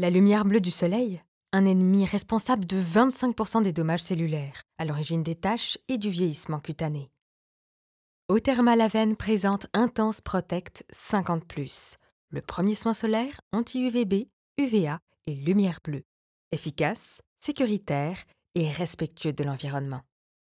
La lumière bleue du soleil, un ennemi responsable de 25% des dommages cellulaires, à l'origine des taches et du vieillissement cutané. Othermalaven présente Intense Protect 50+, le premier soin solaire anti-UVB, UVA et lumière bleue. Efficace, sécuritaire et respectueux de l'environnement.